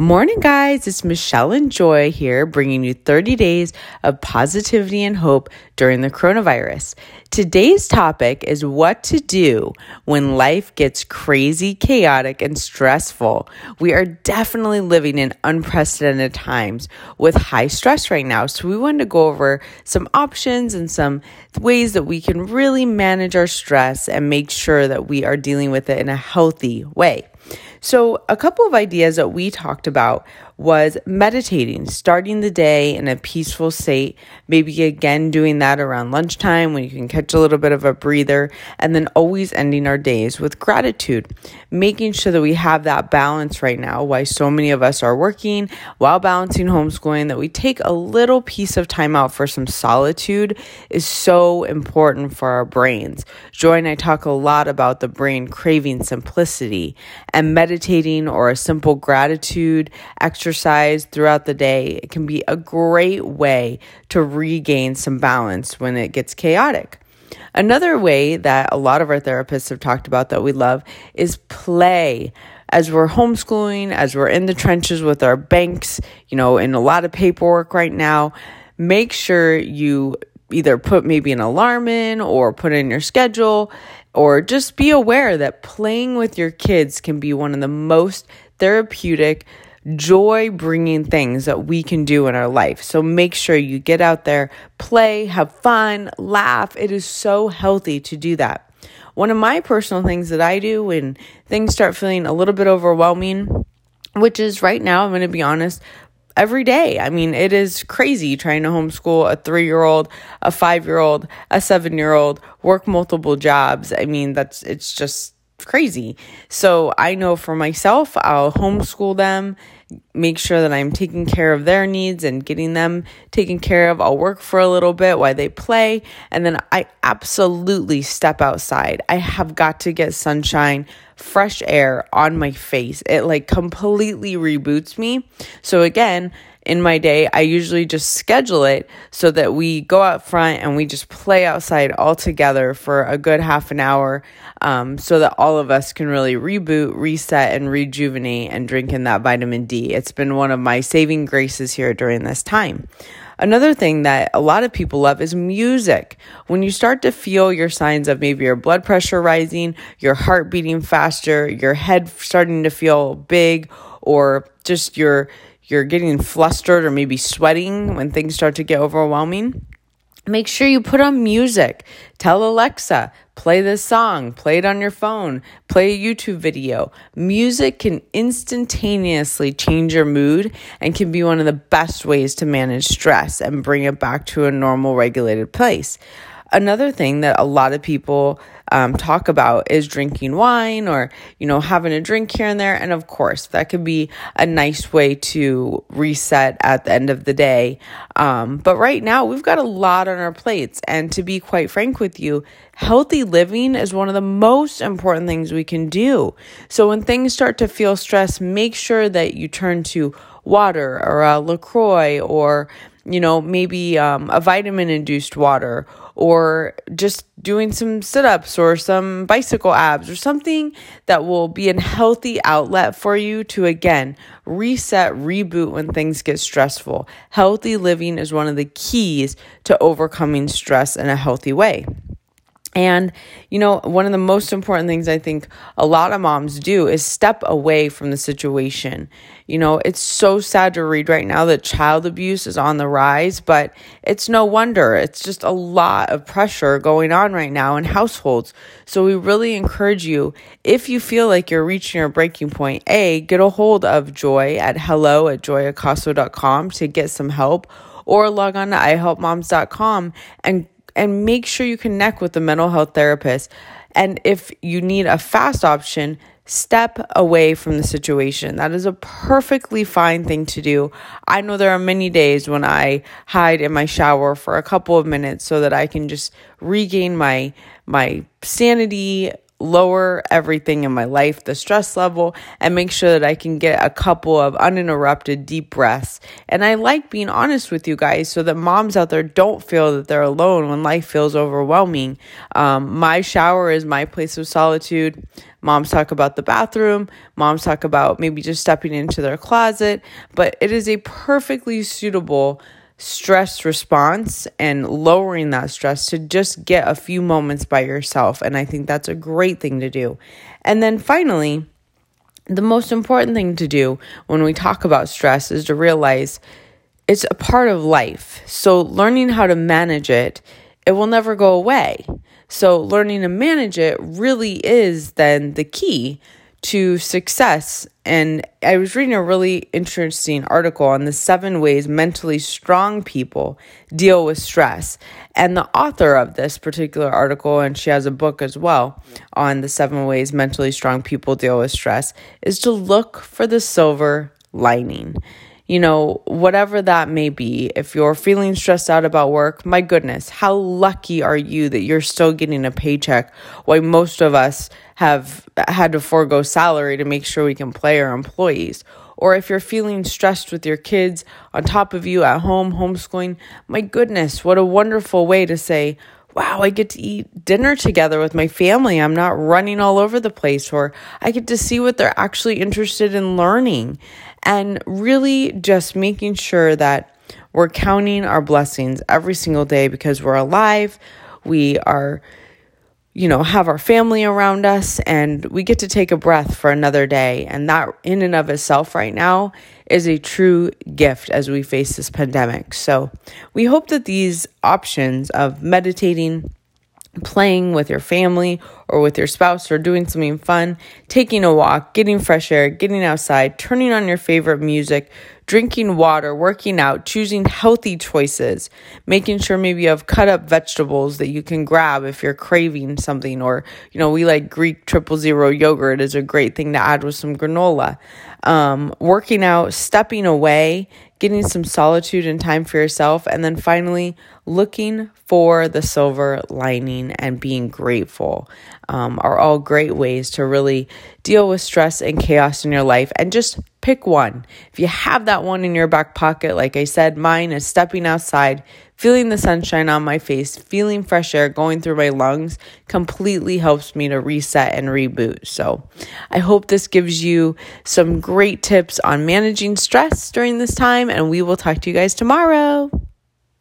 Morning, guys. It's Michelle and Joy here, bringing you 30 days of positivity and hope during the coronavirus. Today's topic is what to do when life gets crazy, chaotic, and stressful. We are definitely living in unprecedented times with high stress right now. So, we wanted to go over some options and some ways that we can really manage our stress and make sure that we are dealing with it in a healthy way. So, a couple of ideas that we talked about was meditating, starting the day in a peaceful state, maybe again doing that around lunchtime when you can catch a little bit of a breather, and then always ending our days with gratitude, making sure that we have that balance right now. Why so many of us are working while balancing homeschooling, that we take a little piece of time out for some solitude is so important for our brains. Joy and I talk a lot about the brain craving simplicity and meditating or a simple gratitude exercise throughout the day, it can be a great way to regain some balance when it gets chaotic. Another way that a lot of our therapists have talked about that we love is play. As we're homeschooling, as we're in the trenches with our banks, you know, in a lot of paperwork right now, make sure you either put maybe an alarm in or put in your schedule or just be aware that playing with your kids can be one of the most therapeutic joy bringing things that we can do in our life. So make sure you get out there, play, have fun, laugh. It is so healthy to do that. One of my personal things that I do when things start feeling a little bit overwhelming, which is right now, I'm going to be honest, every day. I mean, it is crazy trying to homeschool a three year old, a five year old, a seven year old, work multiple jobs. I mean, that's, it's just crazy. So I know for myself, I'll homeschool them, make sure that I'm taking care of their needs and getting them taken care of. I'll work for a little bit while they play, and then I absolutely step outside. I have got to get sunshine, fresh air on my face. It like completely reboots me. So again, in my day, I usually just schedule it so that we go out front and we just play outside all together for a good half an hour um, so that all of us can really reboot, reset, and rejuvenate and drink in that vitamin D. It's been one of my saving graces here during this time. Another thing that a lot of people love is music. When you start to feel your signs of maybe your blood pressure rising, your heart beating faster, your head starting to feel big, or just your you're getting flustered or maybe sweating when things start to get overwhelming, make sure you put on music. Tell Alexa, play this song, play it on your phone, play a YouTube video. Music can instantaneously change your mood and can be one of the best ways to manage stress and bring it back to a normal, regulated place. Another thing that a lot of people um, talk about is drinking wine or, you know, having a drink here and there. And of course, that could be a nice way to reset at the end of the day. Um, but right now, we've got a lot on our plates. And to be quite frank with you, healthy living is one of the most important things we can do. So when things start to feel stressed, make sure that you turn to water or a LaCroix or, you know, maybe um, a vitamin induced water or just doing some sit ups or some bicycle abs or something that will be a healthy outlet for you to again reset, reboot when things get stressful. Healthy living is one of the keys to overcoming stress in a healthy way. And, you know, one of the most important things I think a lot of moms do is step away from the situation. You know, it's so sad to read right now that child abuse is on the rise, but it's no wonder. It's just a lot of pressure going on right now in households. So we really encourage you, if you feel like you're reaching your breaking point, A, get a hold of Joy at hello at joyacaso.com to get some help or log on to ihelpmoms.com and and make sure you connect with the mental health therapist. And if you need a fast option, step away from the situation. That is a perfectly fine thing to do. I know there are many days when I hide in my shower for a couple of minutes so that I can just regain my my sanity, lower everything in my life, the stress level, and make sure that I can get a couple of uninterrupted deep breaths. And I like being honest with you guys so that moms out there don't feel that they're alone when life feels overwhelming. Um, my shower is my place of solitude. Moms talk about the bathroom, moms talk about maybe just stepping into their closet, but it is a perfectly suitable stress response and lowering that stress to just get a few moments by yourself. And I think that's a great thing to do. And then finally, the most important thing to do when we talk about stress is to realize it's a part of life. So, learning how to manage it, it will never go away. So, learning to manage it really is then the key to success. And I was reading a really interesting article on the seven ways mentally strong people deal with stress. And the author of this particular article, and she has a book as well on the seven ways mentally strong people deal with stress, is to look for the silver lining you know, whatever that may be, if you're feeling stressed out about work, my goodness, how lucky are you that you're still getting a paycheck while most of us have had to forego salary to make sure we can play our employees? Or if you're feeling stressed with your kids on top of you at home, homeschooling, my goodness, what a wonderful way to say, wow, I get to eat dinner together with my family. I'm not running all over the place, or I get to see what they're actually interested in learning and really just making sure that we're counting our blessings every single day because we're alive. We are, you know, have our family around us and we get to take a breath for another day. And that, in and of itself, right now, is a true gift as we face this pandemic. So we hope that these options of meditating, playing with your family or with your spouse or doing something fun, taking a walk, getting fresh air, getting outside, turning on your favorite music, drinking water, working out, choosing healthy choices, making sure maybe you have cut up vegetables that you can grab if you're craving something or you know, we like Greek triple zero yogurt is a great thing to add with some granola. Um, working out, stepping away, getting some solitude and time for yourself, and then finally looking for the silver lining and being grateful um, are all great ways to really deal with stress and chaos in your life and just pick one. If you have that one in your back pocket, like I said, mine is stepping outside, feeling the sunshine on my face, feeling fresh air going through my lungs completely helps me to reset and reboot. So I hope this gives you some great tips on managing stress during this time, and we will talk to you guys tomorrow.